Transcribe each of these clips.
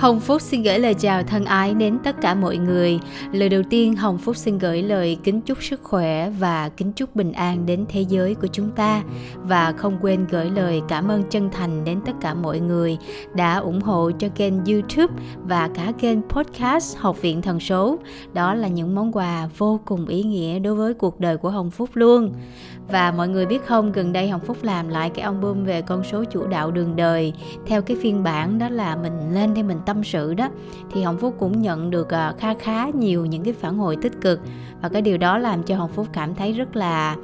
Hồng Phúc xin gửi lời chào thân ái đến tất cả mọi người. Lời đầu tiên Hồng Phúc xin gửi lời kính chúc sức khỏe và kính chúc bình an đến thế giới của chúng ta và không quên gửi lời cảm ơn chân thành đến tất cả mọi người đã ủng hộ cho kênh YouTube và cả kênh podcast Học viện Thần số. Đó là những món quà vô cùng ý nghĩa đối với cuộc đời của Hồng Phúc luôn. Và mọi người biết không, gần đây Hồng Phúc làm lại cái album về con số chủ đạo đường đời theo cái phiên bản đó là mình lên đây mình tâm sự đó, thì hồng phúc cũng nhận được à, khá khá nhiều những cái phản hồi tích cực. Và cái điều đó làm cho hồng phúc cảm thấy rất là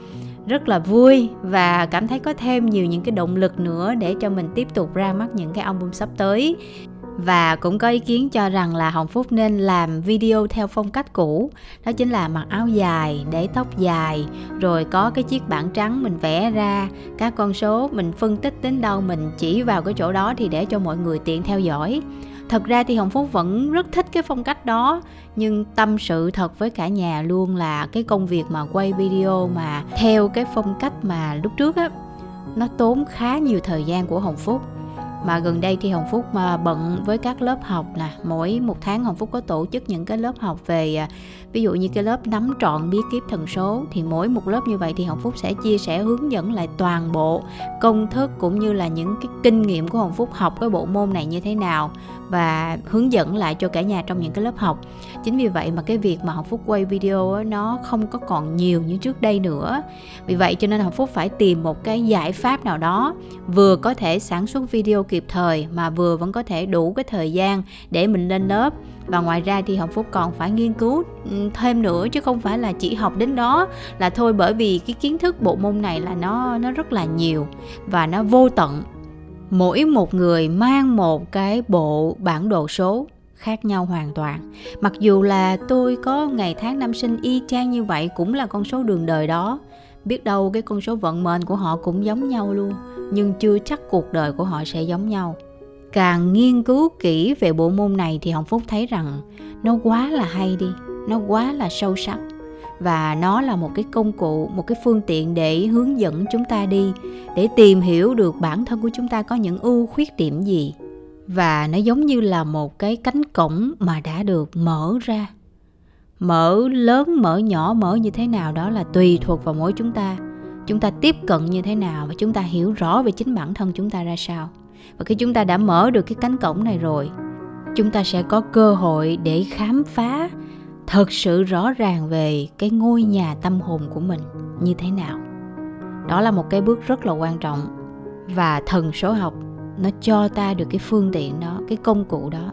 rất là vui và cảm thấy có thêm nhiều những cái động lực nữa để cho mình tiếp tục ra mắt những cái album sắp tới. Và cũng có ý kiến cho rằng là Hồng Phúc nên làm video theo phong cách cũ, đó chính là mặc áo dài, để tóc dài, rồi có cái chiếc bảng trắng mình vẽ ra. Các con số mình phân tích đến đâu mình chỉ vào cái chỗ đó thì để cho mọi người tiện theo dõi thật ra thì hồng phúc vẫn rất thích cái phong cách đó, nhưng tâm sự thật với cả nhà luôn là cái công việc mà quay video mà theo cái phong cách mà lúc trước á, nó tốn khá nhiều thời gian của hồng phúc mà gần đây thì Hồng Phúc mà bận với các lớp học nè. Mỗi một tháng Hồng Phúc có tổ chức những cái lớp học về à, ví dụ như cái lớp nắm trọn bí kíp thần số. Thì mỗi một lớp như vậy thì Hồng Phúc sẽ chia sẻ hướng dẫn lại toàn bộ công thức cũng như là những cái kinh nghiệm của Hồng Phúc học cái bộ môn này như thế nào và hướng dẫn lại cho cả nhà trong những cái lớp học. Chính vì vậy mà cái việc mà Hồng Phúc quay video đó, nó không có còn nhiều như trước đây nữa. Vì vậy cho nên Hồng Phúc phải tìm một cái giải pháp nào đó vừa có thể sản xuất video kịp thời mà vừa vẫn có thể đủ cái thời gian để mình lên lớp. Và ngoài ra thì Hồng Phúc còn phải nghiên cứu ừ, thêm nữa chứ không phải là chỉ học đến đó. Là thôi bởi vì cái kiến thức bộ môn này là nó nó rất là nhiều và nó vô tận. Mỗi một người mang một cái bộ bản đồ số khác nhau hoàn toàn. Mặc dù là tôi có ngày tháng năm sinh y chang như vậy cũng là con số đường đời đó biết đâu cái con số vận mệnh của họ cũng giống nhau luôn, nhưng chưa chắc cuộc đời của họ sẽ giống nhau. Càng nghiên cứu kỹ về bộ môn này thì hồng phúc thấy rằng nó quá là hay đi, nó quá là sâu sắc. Và nó là một cái công cụ, một cái phương tiện để hướng dẫn chúng ta đi, để tìm hiểu được bản thân của chúng ta có những ưu khuyết điểm gì. Và nó giống như là một cái cánh cổng mà đã được mở ra mở lớn, mở nhỏ, mở như thế nào đó là tùy thuộc vào mỗi chúng ta. Chúng ta tiếp cận như thế nào và chúng ta hiểu rõ về chính bản thân chúng ta ra sao. Và khi chúng ta đã mở được cái cánh cổng này rồi, chúng ta sẽ có cơ hội để khám phá thật sự rõ ràng về cái ngôi nhà tâm hồn của mình như thế nào. Đó là một cái bước rất là quan trọng và thần số học nó cho ta được cái phương tiện đó, cái công cụ đó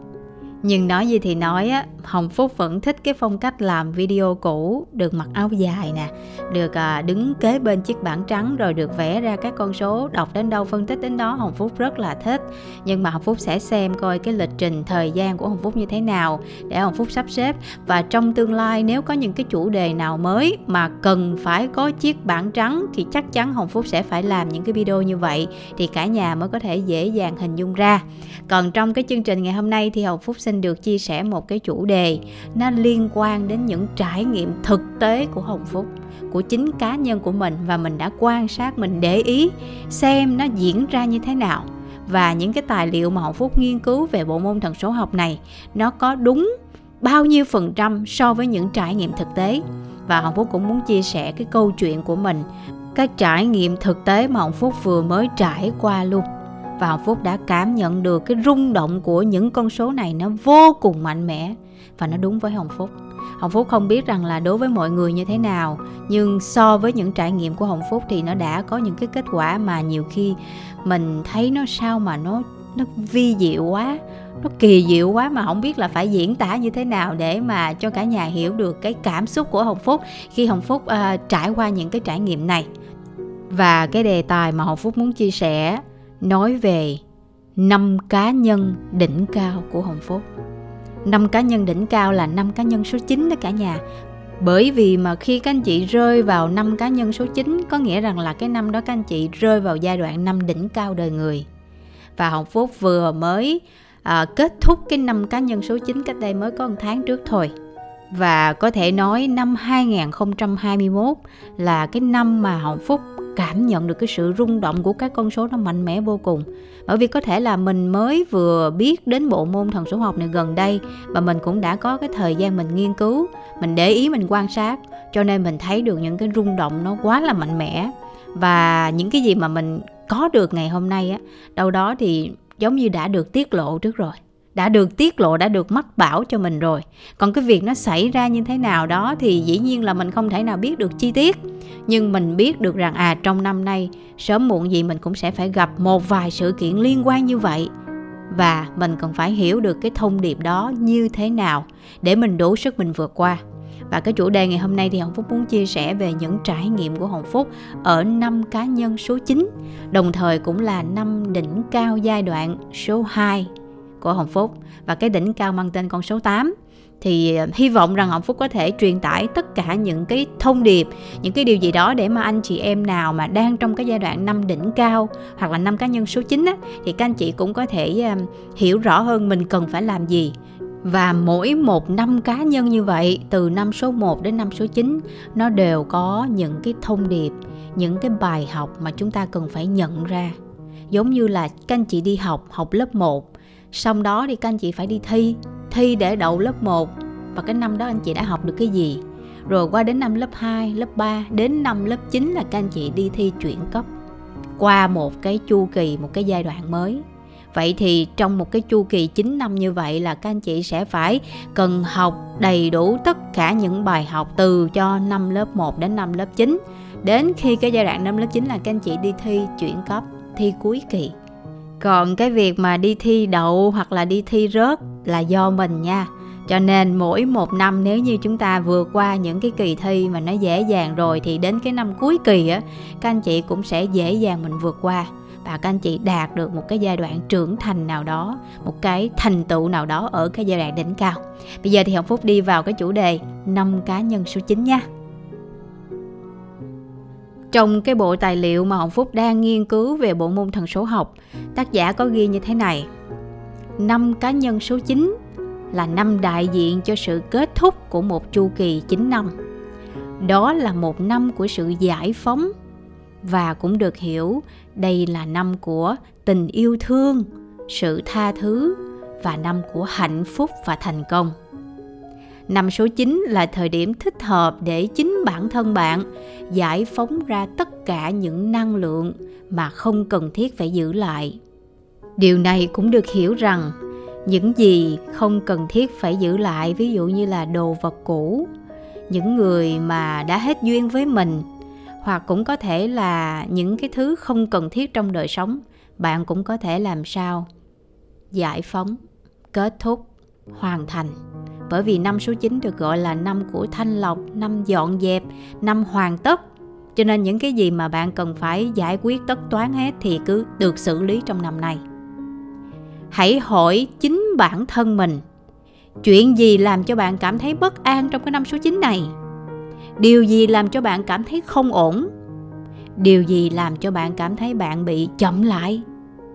nhưng nói gì thì nói á hồng phúc vẫn thích cái phong cách làm video cũ được mặc áo dài nè được à, đứng kế bên chiếc bảng trắng rồi được vẽ ra các con số đọc đến đâu phân tích đến đó hồng phúc rất là thích. Nhưng mà hồng phúc sẽ xem coi cái lịch trình thời gian của hồng phúc như thế nào để hồng phúc sắp xếp. Và trong tương lai nếu có những cái chủ đề nào mới mà cần phải có chiếc bảng trắng thì chắc chắn hồng phúc sẽ phải làm những cái video như vậy thì cả nhà mới có thể dễ dàng hình dung ra. Còn trong cái chương trình ngày hôm nay thì hồng phúc xin được chia sẻ một cái chủ đề nó liên quan đến những trải nghiệm thực tế của hồng phúc, của chính cá nhân của mình và mình đã quan sát, mình để ý xem nó diễn ra như thế nào. Và những cái tài liệu mà hồng phúc nghiên cứu về bộ môn thần số học này, nó có đúng bao nhiêu phần trăm so với những trải nghiệm thực tế. Và hồng phúc cũng muốn chia sẻ cái câu chuyện của mình, cái trải nghiệm thực tế mà hồng phúc vừa mới trải qua luôn và Hồng Phúc đã cảm nhận được cái rung động của những con số này nó vô cùng mạnh mẽ và nó đúng với Hồng Phúc. Hồng Phúc không biết rằng là đối với mọi người như thế nào nhưng so với những trải nghiệm của Hồng Phúc thì nó đã có những cái kết quả mà nhiều khi mình thấy nó sao mà nó nó vi diệu quá nó kỳ diệu quá mà không biết là phải diễn tả như thế nào để mà cho cả nhà hiểu được cái cảm xúc của Hồng Phúc khi Hồng Phúc uh, trải qua những cái trải nghiệm này và cái đề tài mà Hồng Phúc muốn chia sẻ nói về năm cá nhân đỉnh cao của Hồng Phúc. Năm cá nhân đỉnh cao là năm cá nhân số 9 đó cả nhà. Bởi vì mà khi các anh chị rơi vào năm cá nhân số 9 có nghĩa rằng là cái năm đó các anh chị rơi vào giai đoạn năm đỉnh cao đời người. Và Hồng Phúc vừa mới à, kết thúc cái năm cá nhân số 9 cách đây mới có một tháng trước thôi. Và có thể nói năm 2021 là cái năm mà Hồng Phúc cảm nhận được cái sự rung động của các con số nó mạnh mẽ vô cùng. Bởi vì có thể là mình mới vừa biết đến bộ môn thần số học này gần đây, và mình cũng đã có cái thời gian mình nghiên cứu, mình để ý, mình quan sát, cho nên mình thấy được những cái rung động nó quá là mạnh mẽ. Và những cái gì mà mình có được ngày hôm nay á, đâu đó thì giống như đã được tiết lộ trước rồi đã được tiết lộ đã được mách bảo cho mình rồi. Còn cái việc nó xảy ra như thế nào đó thì dĩ nhiên là mình không thể nào biết được chi tiết. Nhưng mình biết được rằng à trong năm nay sớm muộn gì mình cũng sẽ phải gặp một vài sự kiện liên quan như vậy. Và mình cần phải hiểu được cái thông điệp đó như thế nào để mình đủ sức mình vượt qua. Và cái chủ đề ngày hôm nay thì Hồng Phúc muốn chia sẻ về những trải nghiệm của Hồng Phúc ở năm cá nhân số 9, đồng thời cũng là năm đỉnh cao giai đoạn số 2 của Hồng Phúc và cái đỉnh cao mang tên con số 8 thì ờ, hy vọng rằng Hồng Phúc có thể truyền tải tất cả những cái thông điệp, những cái điều gì đó để mà anh chị em nào mà đang trong cái giai đoạn năm đỉnh cao hoặc là năm cá nhân số 9 á, thì các anh chị cũng có thể ờ, hiểu rõ hơn mình cần phải làm gì và mỗi một năm cá nhân như vậy từ năm số 1 đến năm số 9 nó đều có những cái thông điệp, những cái bài học mà chúng ta cần phải nhận ra. Giống như là các anh chị đi học, học lớp 1 xong đó thì các anh chị phải đi thi. Thi để đậu lớp 1 và cái năm đó anh chị đã học được cái gì? Rồi qua đến năm lớp 2, lớp 3 đến năm lớp 9 là các anh chị đi thi chuyển cấp qua một cái chu kỳ, một cái giai đoạn mới. Vậy thì trong một cái chu kỳ 9 năm như vậy là các anh chị sẽ phải cần học đầy đủ tất cả những bài học từ cho năm lớp 1 đến năm lớp 9. Đến khi cái giai đoạn năm lớp 9 là các anh chị đi thi chuyển cấp, thi cuối kỳ còn cái việc mà đi thi đậu hoặc là đi thi rớt là do mình nha. Cho nên mỗi một năm nếu như chúng ta vượt qua những cái kỳ thi mà nó dễ dàng rồi thì đến cái năm cuối kỳ á, các anh chị cũng sẽ dễ dàng mình vượt qua và các anh chị đạt được một cái giai đoạn trưởng thành nào đó, một cái thành tựu nào đó ở cái giai đoạn đỉnh cao. Bây giờ thì hồng phúc đi vào cái chủ đề năm cá nhân số 9 nha trong cái bộ tài liệu mà Hồng Phúc đang nghiên cứu về bộ môn thần số học, tác giả có ghi như thế này. Năm cá nhân số 9 là năm đại diện cho sự kết thúc của một chu kỳ 9 năm. Đó là một năm của sự giải phóng và cũng được hiểu đây là năm của tình yêu thương, sự tha thứ và năm của hạnh phúc và thành công. Năm số 9 là thời điểm thích hợp để chính bản thân bạn giải phóng ra tất cả những năng lượng mà không cần thiết phải giữ lại. Điều này cũng được hiểu rằng những gì không cần thiết phải giữ lại ví dụ như là đồ vật cũ, những người mà đã hết duyên với mình hoặc cũng có thể là những cái thứ không cần thiết trong đời sống, bạn cũng có thể làm sao giải phóng, kết thúc, hoàn thành bởi vì năm số 9 được gọi là năm của thanh lọc, năm dọn dẹp, năm hoàn tất. Cho nên những cái gì mà bạn cần phải giải quyết tất toán hết thì cứ được xử lý trong năm này. Hãy hỏi chính bản thân mình, chuyện gì làm cho bạn cảm thấy bất an trong cái năm số 9 này? Điều gì làm cho bạn cảm thấy không ổn? Điều gì làm cho bạn cảm thấy bạn bị chậm lại,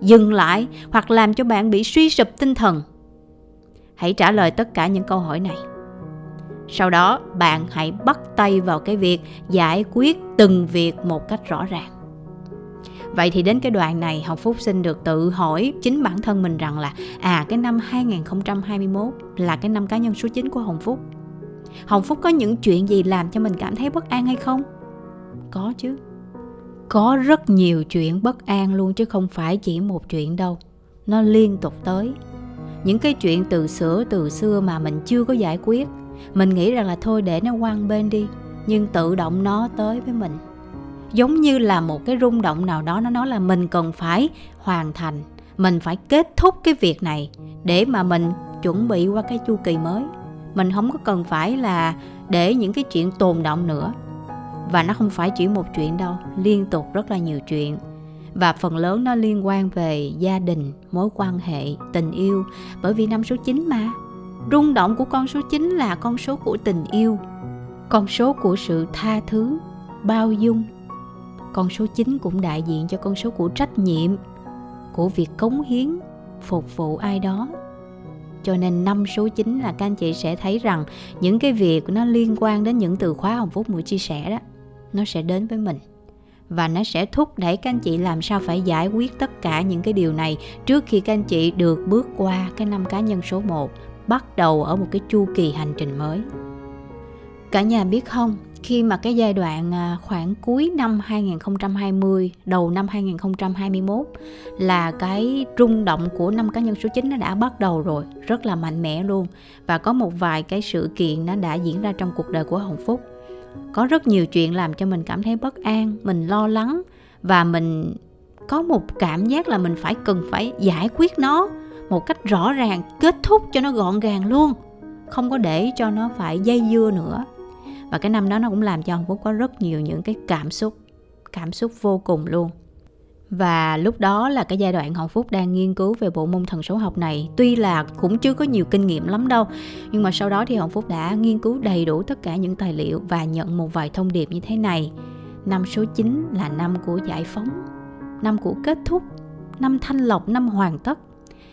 dừng lại hoặc làm cho bạn bị suy sụp tinh thần? Hãy trả lời tất cả những câu hỏi này. Sau đó, bạn hãy bắt tay vào cái việc giải quyết từng việc một cách rõ ràng. Vậy thì đến cái đoạn này Hồng Phúc xin được tự hỏi chính bản thân mình rằng là À cái năm 2021 là cái năm cá nhân số 9 của Hồng Phúc. Hồng Phúc có những chuyện gì làm cho mình cảm thấy bất an hay không? Có chứ. Có rất nhiều chuyện bất an luôn chứ không phải chỉ một chuyện đâu. Nó liên tục tới những cái chuyện từ xưa từ xưa mà mình chưa có giải quyết. Mình nghĩ rằng là thôi để nó quăng bên đi, nhưng tự động nó tới với mình. Giống như là một cái rung động nào đó, nó nói là mình cần phải hoàn thành, mình phải kết thúc cái việc này để mà mình chuẩn bị qua cái chu kỳ mới. Mình không có cần phải là để những cái chuyện tồn động nữa. Và nó không phải chỉ một chuyện đâu, liên tục rất là nhiều chuyện và phần lớn nó liên quan về gia đình, mối quan hệ, tình yêu bởi vì năm số 9 mà. Rung động của con số 9 là con số của tình yêu, con số của sự tha thứ, bao dung. Con số 9 cũng đại diện cho con số của trách nhiệm, của việc cống hiến, phục vụ ai đó. Cho nên năm số 9 là các anh chị sẽ thấy rằng những cái việc nó liên quan đến những từ khóa Hồng Phúc Mũi chia sẻ đó, nó sẽ đến với mình và nó sẽ thúc đẩy các anh chị làm sao phải giải quyết tất cả những cái điều này trước khi các anh chị được bước qua cái năm cá nhân số 1 bắt đầu ở một cái chu kỳ hành trình mới. Cả nhà biết không, khi mà cái giai đoạn à, khoảng cuối năm 2020, đầu năm 2021 là cái rung động của năm cá nhân số 9 nó đã bắt đầu rồi, rất là mạnh mẽ luôn. Và có một vài cái sự kiện nó đã diễn ra trong cuộc đời của Hồng Phúc. Có rất nhiều chuyện làm cho mình cảm thấy bất an, mình lo lắng và mình có một cảm giác là mình phải cần phải giải quyết nó một cách rõ ràng, kết thúc cho nó gọn gàng luôn. Không có để cho nó phải dây dưa nữa và cái năm đó nó cũng làm cho hồng phúc có rất nhiều những cái cảm xúc cảm xúc vô cùng luôn và lúc đó là cái giai đoạn Hồng Phúc đang nghiên cứu về bộ môn thần số học này. Tuy là cũng chưa có nhiều kinh nghiệm lắm đâu Nhưng mà sau đó thì Hồng Phúc đã nghiên cứu đầy đủ tất cả những tài liệu Và nhận một vài thông điệp như thế này. Năm số 9 là năm của giải phóng Năm của kết thúc Năm thanh lọc, năm hoàn tất.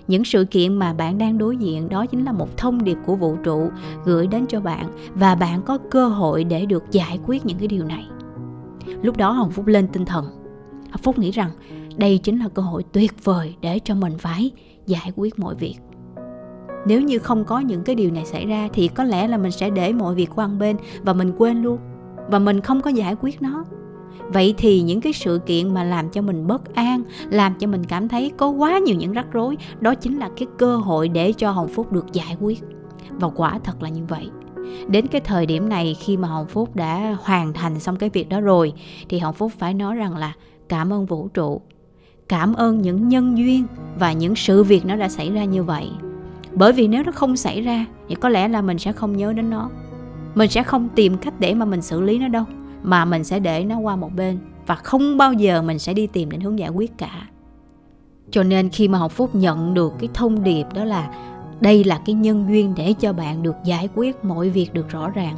Những sự kiện mà bạn đang đối diện đó chính là một thông điệp của vũ trụ gửi đến cho bạn và bạn có cơ hội để được giải quyết những cái điều này. Lúc đó hồng phúc lên tinh thần phúc nghĩ rằng đây chính là cơ hội tuyệt vời để cho mình phải giải quyết mọi việc. Nếu như không có những cái điều này xảy ra thì có lẽ là mình sẽ để mọi việc qua bên và mình quên luôn, và mình không có giải quyết nó. Vậy thì những cái sự kiện mà làm cho mình bất an, làm cho mình cảm thấy có quá nhiều những rắc rối, đó chính là cái cơ hội để cho hồng phúc được giải quyết. Và quả thật là như vậy đến cái thời điểm này khi mà hồng phúc đã hoàn thành xong cái việc đó rồi, thì hồng phúc phải nói rằng là cảm ơn vũ trụ. Cảm ơn những nhân duyên và những sự việc nó đã xảy ra như vậy. Bởi vì nếu nó không xảy ra, thì có lẽ là mình sẽ không nhớ đến nó. Mình sẽ không tìm cách để mà mình xử lý nó đâu, mà mình sẽ để nó qua một bên và không bao giờ mình sẽ đi tìm đến hướng giải quyết cả. Cho nên khi mà học phúc nhận được cái thông điệp đó là đây là cái nhân duyên để cho bạn được giải quyết mọi việc được rõ ràng.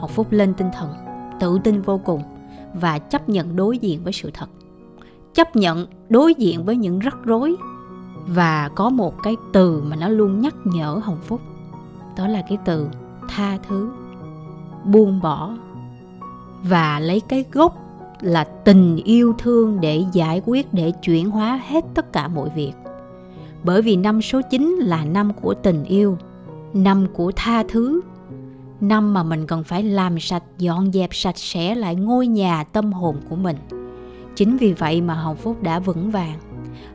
Học phúc lên tinh thần, tự tin vô cùng và chấp nhận đối diện với sự thật. Chấp nhận đối diện với những rắc rối và có một cái từ mà nó luôn nhắc nhở hồng phúc. Đó là cái từ tha thứ, buông bỏ và lấy cái gốc là tình yêu thương để giải quyết, để chuyển hóa hết tất cả mọi việc. Bởi vì năm số 9 là năm của tình yêu, năm của tha thứ, năm mà mình cần phải làm sạch, dọn dẹp sạch sẽ lại ngôi nhà tâm hồn của mình. Chính vì vậy mà Hồng Phúc đã vững vàng,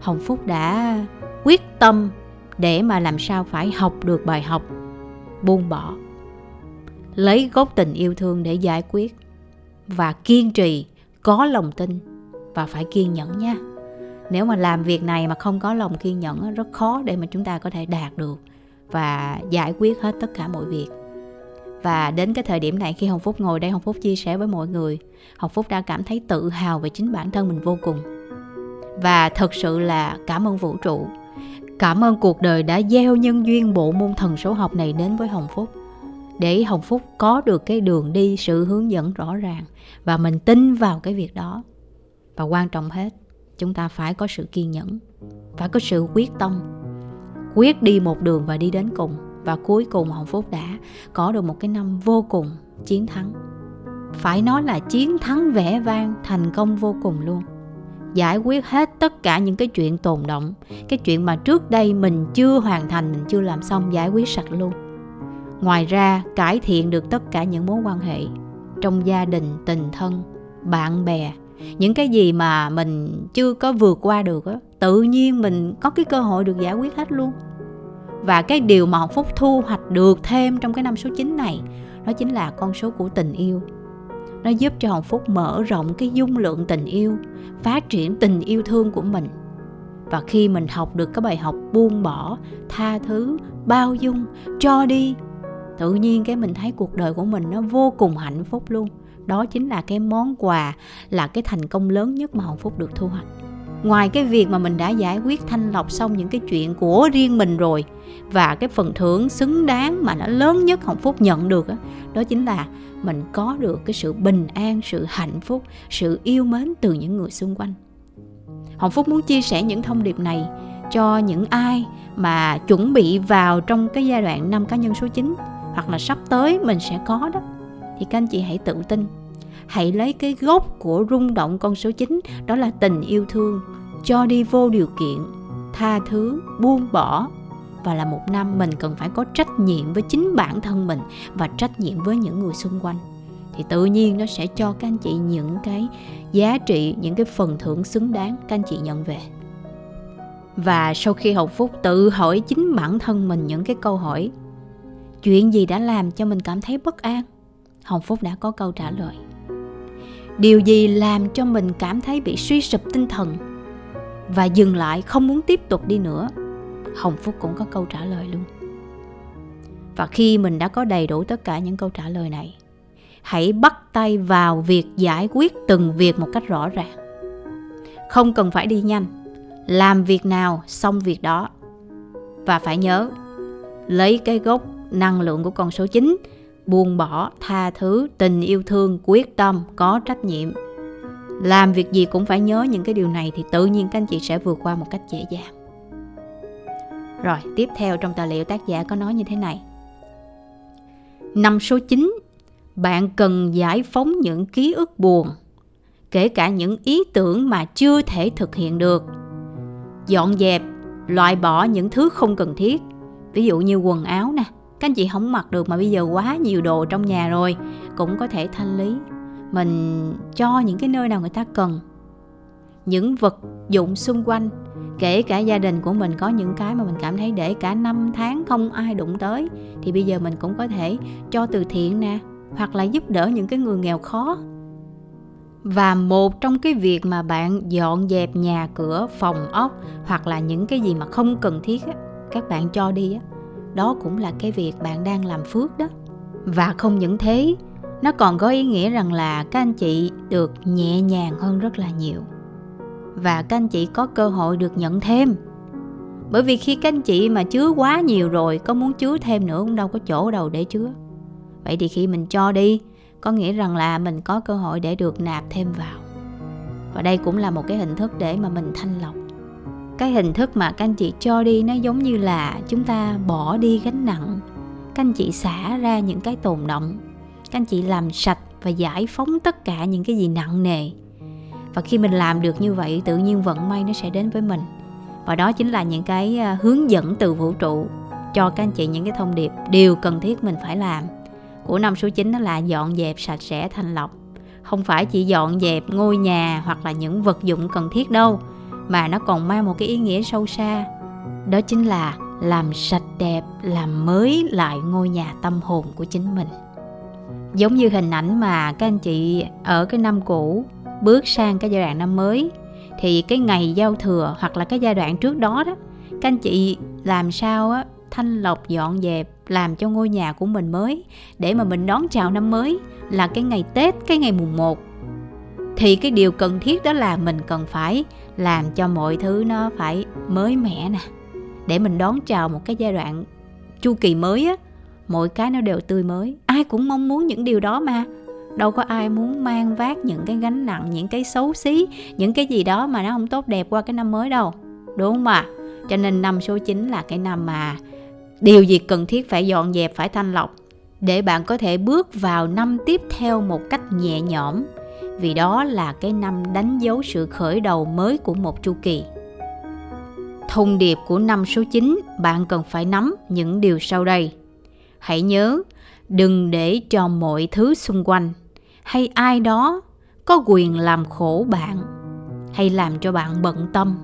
Hồng Phúc đã quyết tâm để mà làm sao phải học được bài học, buông bỏ, lấy gốc tình yêu thương để giải quyết và kiên trì có lòng tin và phải kiên nhẫn nha nếu mà làm việc này mà không có lòng kiên nhẫn rất khó để mà chúng ta có thể đạt được và giải quyết hết tất cả mọi việc. Và đến cái thời điểm này khi hồng phúc ngồi đây, hồng phúc chia sẻ với mọi người, hồng phúc đã cảm thấy tự hào về chính bản thân mình vô cùng. Và thật sự là cảm ơn vũ trụ. Cảm ơn cuộc đời đã gieo nhân duyên bộ môn thần số học này đến với hồng phúc. Để hồng phúc có được cái đường đi, sự hướng dẫn rõ ràng và mình tin vào cái việc đó. Và quan trọng hết chúng ta phải có sự kiên nhẫn, phải có sự quyết tâm, quyết đi một đường và đi đến cùng. Và cuối cùng hồng phúc đã có được một cái năm vô cùng chiến thắng. Phải nói là chiến thắng vẻ vang, thành công vô cùng luôn. Giải quyết hết tất cả những cái chuyện tồn động cái chuyện mà trước đây mình chưa hoàn thành, mình chưa làm xong, giải quyết sạch luôn. Ngoài ra, cải thiện được tất cả những mối quan hệ trong gia đình, tình thân, bạn bè những cái gì mà mình chưa có vượt qua được á, tự nhiên mình có cái cơ hội được giải quyết hết luôn. Và cái điều mà Phúc thu hoạch được thêm trong cái năm số 9 này, đó chính là con số của tình yêu. Nó giúp cho Hồng Phúc mở rộng cái dung lượng tình yêu, phát triển tình yêu thương của mình. Và khi mình học được cái bài học buông bỏ, tha thứ, bao dung, cho đi, tự nhiên cái mình thấy cuộc đời của mình nó vô cùng hạnh phúc luôn đó chính là cái món quà là cái thành công lớn nhất mà hồng phúc được thu hoạch. Ngoài cái việc mà mình đã giải quyết thanh lọc xong những cái chuyện của riêng mình rồi và cái phần thưởng xứng đáng mà nó lớn nhất hồng phúc nhận được đó, đó chính là mình có được cái sự bình an sự hạnh phúc sự yêu mến từ những người xung quanh. Hồng phúc muốn chia sẻ những thông điệp này cho những ai mà chuẩn bị vào trong cái giai đoạn năm cá nhân số 9 hoặc là sắp tới mình sẽ có đó thì các anh chị hãy tự tin. Hãy lấy cái gốc của rung động con số 9 đó là tình yêu thương, cho đi vô điều kiện, tha thứ, buông bỏ. Và là một năm mình cần phải có trách nhiệm với chính bản thân mình và trách nhiệm với những người xung quanh. Thì tự nhiên nó sẽ cho các anh chị những cái giá trị, những cái phần thưởng xứng đáng các anh chị nhận về. Và sau khi học phúc, tự hỏi chính bản thân mình những cái câu hỏi, chuyện gì đã làm cho mình cảm thấy bất an? Hồng phúc đã có câu trả lời. Điều gì làm cho mình cảm thấy bị suy sụp tinh thần và dừng lại không muốn tiếp tục đi nữa? Hồng phúc cũng có câu trả lời luôn. Và khi mình đã có đầy đủ tất cả những câu trả lời này, hãy bắt tay vào việc giải quyết từng việc một cách rõ ràng. Không cần phải đi nhanh. Làm việc nào, xong việc đó. Và phải nhớ, lấy cái gốc năng lượng của con số 9 buông bỏ tha thứ, tình yêu thương, quyết tâm, có trách nhiệm. Làm việc gì cũng phải nhớ những cái điều này thì tự nhiên các anh chị sẽ vượt qua một cách dễ dàng. Rồi, tiếp theo trong tài liệu tác giả có nói như thế này. Năm số 9 bạn cần giải phóng những ký ức buồn, kể cả những ý tưởng mà chưa thể thực hiện được. Dọn dẹp, loại bỏ những thứ không cần thiết, ví dụ như quần áo nè các anh chị không mặc được mà bây giờ quá nhiều đồ trong nhà rồi. Cũng có thể thanh lý. Mình cho những cái nơi nào người ta cần. Những vật dụng xung quanh, kể cả gia đình của mình, có những cái mà mình cảm thấy để cả năm tháng không ai đụng tới, thì bây giờ mình cũng có thể cho từ thiện nè, hoặc là giúp đỡ những cái người nghèo khó. Và một trong cái việc mà bạn dọn dẹp nhà cửa, phòng ốc, hoặc là những cái gì mà không cần thiết các bạn cho đi á đó cũng là cái việc bạn đang làm phước đó. Và không những thế, nó còn có ý nghĩa rằng là các anh chị được nhẹ nhàng hơn rất là nhiều. Và các anh chị có cơ hội được nhận thêm. Bởi vì khi các anh chị mà chứa quá nhiều rồi, có muốn chứa thêm nữa cũng đâu có chỗ đâu để chứa. Vậy thì khi mình cho đi, có nghĩa rằng là mình có cơ hội để được nạp thêm vào. Và đây cũng là một cái hình thức để mà mình thanh lọc cái hình thức mà các anh chị cho đi nó giống như là chúng ta bỏ đi gánh nặng. Các anh chị xả ra những cái tồn động các anh chị làm sạch và giải phóng tất cả những cái gì nặng nề. Và khi mình làm được như vậy, tự nhiên vận may nó sẽ đến với mình. Và đó chính là những cái à, hướng dẫn từ vũ trụ cho các anh chị những cái thông điệp điều cần thiết mình phải làm. Của năm số 9 đó là dọn dẹp sạch sẽ thanh lọc. Không phải chỉ dọn dẹp ngôi nhà hoặc là những vật dụng cần thiết đâu mà nó còn mang một cái ý nghĩa sâu xa. Đó chính là làm sạch đẹp làm mới lại ngôi nhà tâm hồn của chính mình. Giống như hình ảnh mà các anh chị ở cái năm cũ bước sang cái giai đoạn năm mới thì cái ngày giao thừa hoặc là cái giai đoạn trước đó đó các anh chị làm sao á thanh lọc dọn dẹp làm cho ngôi nhà của mình mới để mà mình đón chào năm mới là cái ngày Tết, cái ngày mùng 1 thì cái điều cần thiết đó là mình cần phải làm cho mọi thứ nó phải mới mẻ nè. Để mình đón chào một cái giai đoạn chu kỳ mới á, mọi cái nó đều tươi mới. Ai cũng mong muốn những điều đó mà. Đâu có ai muốn mang vác những cái gánh nặng, những cái xấu xí, những cái gì đó mà nó không tốt đẹp qua cái năm mới đâu. Đúng không ạ? Cho nên năm số 9 là cái năm mà điều gì cần thiết phải dọn dẹp, phải thanh lọc để bạn có thể bước vào năm tiếp theo một cách nhẹ nhõm vì đó là cái năm đánh dấu sự khởi đầu mới của một chu kỳ. Thông điệp của năm số 9 bạn cần phải nắm những điều sau đây. Hãy nhớ, đừng để cho mọi thứ xung quanh hay ai đó có quyền làm khổ bạn hay làm cho bạn bận tâm.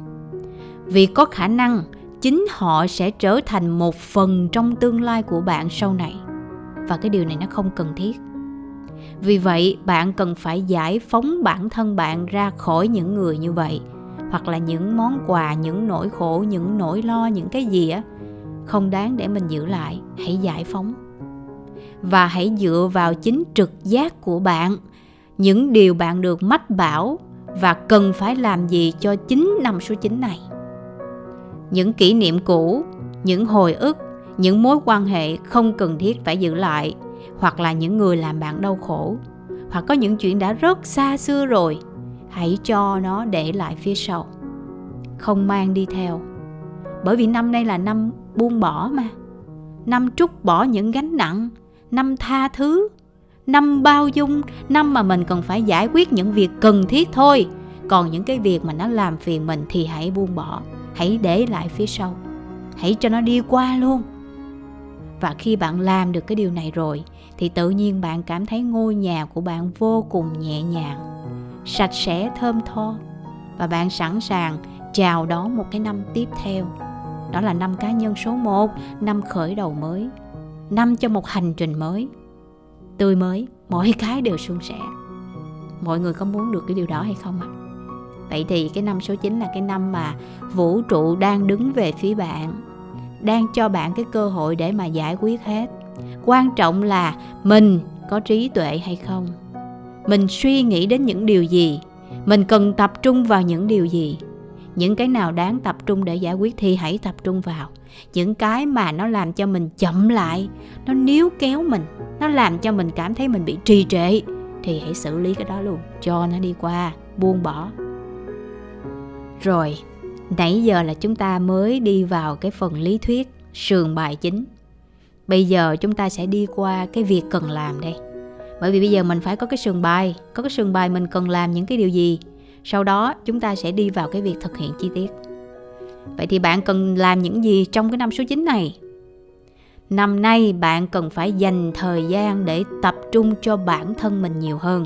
Vì có khả năng chính họ sẽ trở thành một phần trong tương lai của bạn sau này và cái điều này nó không cần thiết vì vậy, bạn cần phải giải phóng bản thân bạn ra khỏi những người như vậy, hoặc là những món quà, những nỗi khổ, những nỗi lo, những cái gì á. Không đáng để mình giữ lại, hãy giải phóng. Và hãy dựa vào chính trực giác của bạn, những điều bạn được mách bảo và cần phải làm gì cho chính năm số 9 này. Những kỷ niệm cũ, những hồi ức, những mối quan hệ không cần thiết phải giữ lại hoặc là những người làm bạn đau khổ. Hoặc có những chuyện đã rất xa xưa rồi, hãy cho nó để lại phía sau. Không mang đi theo. Bởi vì năm nay là năm buông bỏ mà. Năm trút bỏ những gánh nặng, năm tha thứ, năm bao dung, năm mà mình cần phải giải quyết những việc cần thiết thôi. Còn những cái việc mà nó làm phiền mình thì hãy buông bỏ, hãy để lại phía sau. Hãy cho nó đi qua luôn. Và khi bạn làm được cái điều này rồi thì tự nhiên bạn cảm thấy ngôi nhà của bạn vô cùng nhẹ nhàng, sạch sẽ, thơm tho, và bạn sẵn sàng chào đón một cái năm tiếp theo. Đó là năm cá nhân số 1 năm khởi đầu mới, năm cho một hành trình mới. Tươi mới, mỗi cái đều suôn sẻ. Mọi người có muốn được cái điều đó hay không ạ? À? vậy thì cái năm số 9 là cái năm mà vũ trụ đang đứng về phía bạn, đang cho bạn cái cơ hội để mà giải quyết hết quan trọng là mình có trí tuệ hay không? Mình suy nghĩ đến những điều gì? Mình cần tập trung vào những điều gì? Những cái nào đáng tập trung để giải quyết thì hãy tập trung vào. Những cái mà nó làm cho mình chậm lại, nó níu kéo mình, nó làm cho mình cảm thấy mình bị trì trệ thì hãy xử lý cái đó luôn. Cho nó đi qua, buông bỏ. Rồi, nãy giờ là chúng ta mới đi vào cái phần lý thuyết, sườn bài chính bây giờ chúng ta sẽ đi qua cái việc cần làm đây. Bởi vì bây giờ mình phải có cái sườn bài có cái sườn bài mình cần làm những cái điều gì sau đó chúng ta sẽ đi vào cái việc thực hiện chi tiết. Vậy thì bạn cần làm những gì trong cái năm số 9 này? Năm nay bạn cần phải dành thời gian để tập trung cho bản thân mình nhiều hơn.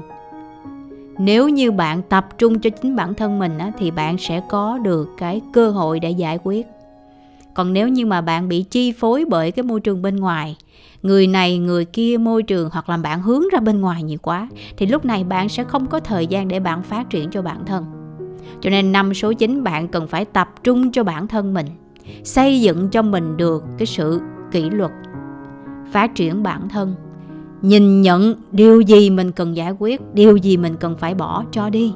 Nếu như bạn tập trung cho chính bản thân mình á, thì bạn sẽ có được cái cơ hội để giải quyết còn nếu như mà bạn bị chi phối bởi cái môi trường bên ngoài, người này, người kia, môi trường hoặc là bạn hướng ra bên ngoài nhiều quá, thì lúc này bạn sẽ không có thời gian để bạn phát triển cho bản thân. Cho nên năm số 9 bạn cần phải tập trung cho bản thân mình, xây dựng cho mình được cái sự kỷ luật, phát triển bản thân, nhìn nhận điều gì mình cần giải quyết, điều gì mình cần phải bỏ cho đi.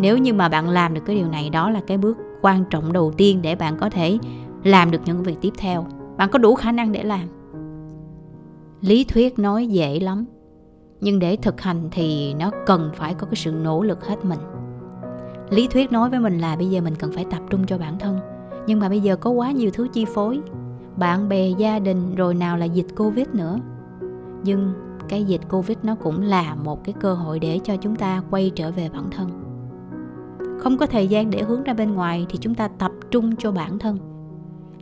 Nếu như mà bạn làm được cái điều này, đó là cái bước quan trọng đầu tiên để bạn có thể làm được những việc tiếp theo. Bạn có đủ khả năng để làm. Lý thuyết nói dễ lắm, nhưng để thực hành thì nó cần phải có cái sự nỗ lực hết mình. Lý thuyết nói với mình là bây giờ mình cần phải tập trung cho bản thân. Nhưng mà bây giờ có quá nhiều thứ chi phối. Bạn bè, gia đình, rồi nào là dịch covid nữa. Nhưng cái dịch covid nó cũng là một cái cơ hội để cho chúng ta quay trở về bản thân không có thời gian để hướng ra bên ngoài thì chúng ta tập trung cho bản thân.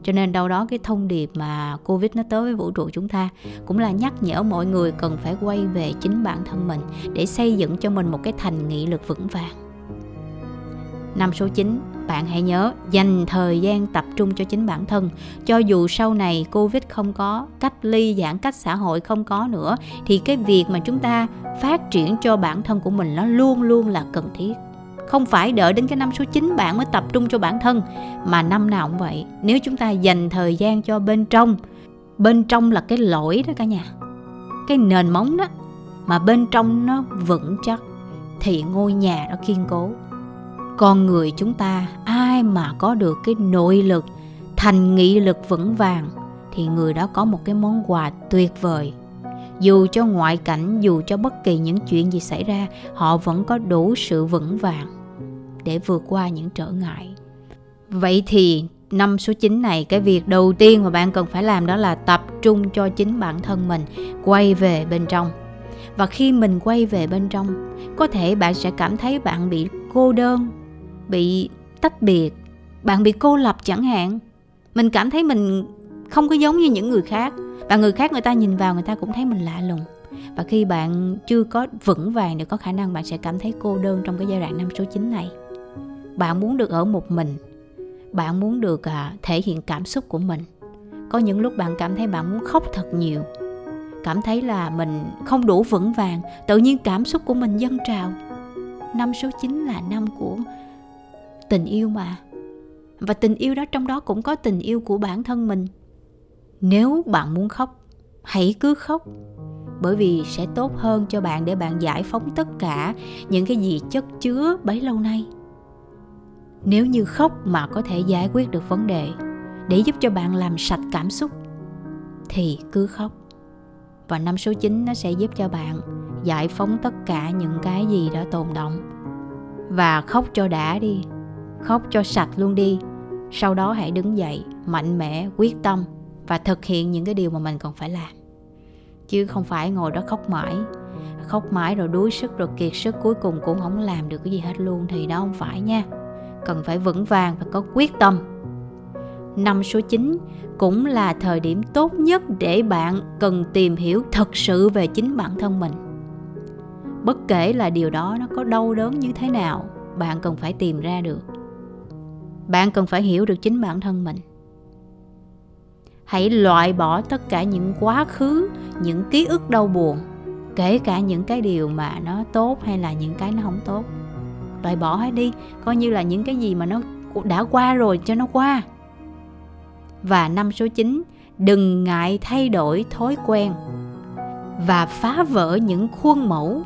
Cho nên đâu đó cái thông điệp mà covid nó tới với vũ trụ chúng ta cũng là nhắc nhở mọi người cần phải quay về chính bản thân mình để xây dựng cho mình một cái thành nghị lực vững vàng. Năm số 9 bạn hãy nhớ dành thời gian tập trung cho chính bản thân. Cho dù sau này covid không có cách ly, giãn cách xã hội không có nữa, thì cái việc mà chúng ta phát triển cho bản thân của mình nó luôn luôn là cần thiết không phải đợi đến cái năm số 9 bạn mới tập trung cho bản thân, mà năm nào cũng vậy, nếu chúng ta dành thời gian cho bên trong bên trong là cái lỗi đó cả nhà. Cái nền móng đó, mà bên trong nó vững chắc, thì ngôi nhà nó kiên cố. Con người chúng ta, ai mà có được cái nội lực, thành nghị lực vững vàng, thì người đó có một cái món quà tuyệt vời dù cho ngoại cảnh, dù cho bất kỳ những chuyện gì xảy ra, họ vẫn có đủ sự vững vàng để vượt qua những trở ngại. Vậy thì, năm số 9 này, cái việc đầu tiên mà bạn cần phải làm đó là tập trung cho chính bản thân mình, quay về bên trong. Và khi mình quay về bên trong, có thể bạn sẽ cảm thấy bạn bị cô đơn, bị tách biệt, bạn bị cô lập chẳng hạn. Mình cảm thấy mình không có giống như những người khác. Và người khác người ta nhìn vào người ta cũng thấy mình lạ lùng. Và khi bạn chưa có vững vàng thì có khả năng bạn sẽ cảm thấy cô đơn trong cái giai đoạn năm số 9 này. Bạn muốn được ở một mình. Bạn muốn được à, thể hiện cảm xúc của mình. Có những lúc bạn cảm thấy bạn muốn khóc thật nhiều. Cảm thấy là mình không đủ vững vàng. Tự nhiên cảm xúc của mình dâng trào. Năm số 9 là năm của tình yêu mà. Và tình yêu đó trong đó cũng có tình yêu của bản thân mình nếu bạn muốn khóc, hãy cứ khóc. Bởi vì sẽ tốt hơn cho bạn để bạn giải phóng tất cả những cái gì chất chứa bấy lâu nay. Nếu như khóc mà có thể giải quyết được vấn đề, để giúp cho bạn làm sạch cảm xúc, thì cứ khóc. Và năm số 9 nó sẽ giúp cho bạn giải phóng tất cả những cái gì đã tồn động và khóc cho đã đi, khóc cho sạch luôn đi. Sau đó hãy đứng dậy, mạnh mẽ, quyết tâm và thực hiện những cái điều mà mình còn phải làm. Chứ không phải ngồi đó khóc mãi. Khóc mãi rồi đuối sức rồi kiệt sức, cuối cùng cũng không làm được cái gì hết luôn, thì đó không phải nha. Cần phải vững vàng và có quyết tâm. Năm số 9 cũng là thời điểm tốt nhất để bạn cần tìm hiểu thật sự về chính bản thân mình. Bất kể là điều đó nó có đau đớn như thế nào, bạn cần phải tìm ra được. Bạn cần phải hiểu được chính bản thân mình hãy loại bỏ tất cả những quá khứ, những ký ức đau buồn, kể cả những cái điều mà nó tốt hay là những cái nó không tốt. Loại bỏ hết đi, coi như là những cái gì mà nó đã qua rồi cho nó qua. Và năm số 9 đừng ngại thay đổi thói quen và phá vỡ những khuôn mẫu,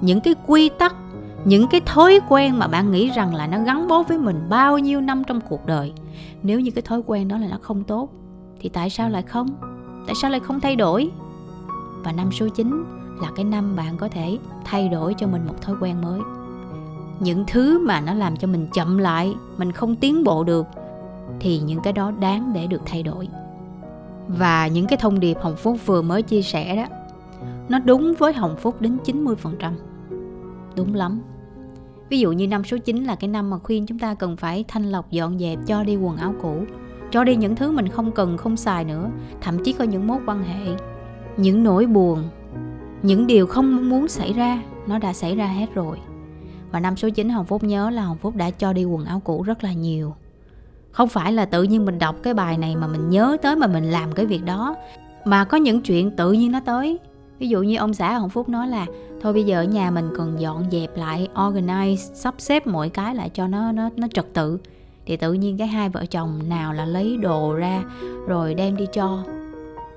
những cái quy tắc, những cái thói quen mà bạn nghĩ rằng là nó gắn bó với mình bao nhiêu năm trong cuộc đời. Nếu như cái thói quen đó là nó không tốt thì tại sao lại không? Tại sao lại không thay đổi? Và năm số 9 là cái năm bạn có thể thay đổi cho mình một thói quen mới. Những thứ mà nó làm cho mình chậm lại, mình không tiến bộ được, thì những cái đó đáng để được thay đổi. Và những cái thông điệp Hồng Phúc vừa mới chia sẻ đó, nó đúng với Hồng Phúc đến 90% đúng lắm. Ví dụ như năm số 9 là cái năm mà khuyên chúng ta cần phải thanh lọc dọn dẹp, cho đi quần áo cũ cho đi những thứ mình không cần, không xài nữa. Thậm chí có những mối quan hệ, những nỗi buồn, những điều không muốn xảy ra, nó đã xảy ra hết rồi. Và năm số 9 Hồng Phúc nhớ là Hồng Phúc đã cho đi quần áo cũ rất là nhiều. Không phải là tự nhiên mình đọc cái bài này mà mình nhớ tới mà mình làm cái việc đó, mà có những chuyện tự nhiên nó tới. Ví dụ như ông xã hồng phúc nói là, thôi bây giờ ở nhà mình cần dọn dẹp lại, organize, sắp xếp mọi cái lại cho nó nó nó trật tự thì tự nhiên cái hai vợ chồng nào là lấy đồ ra rồi đem đi cho.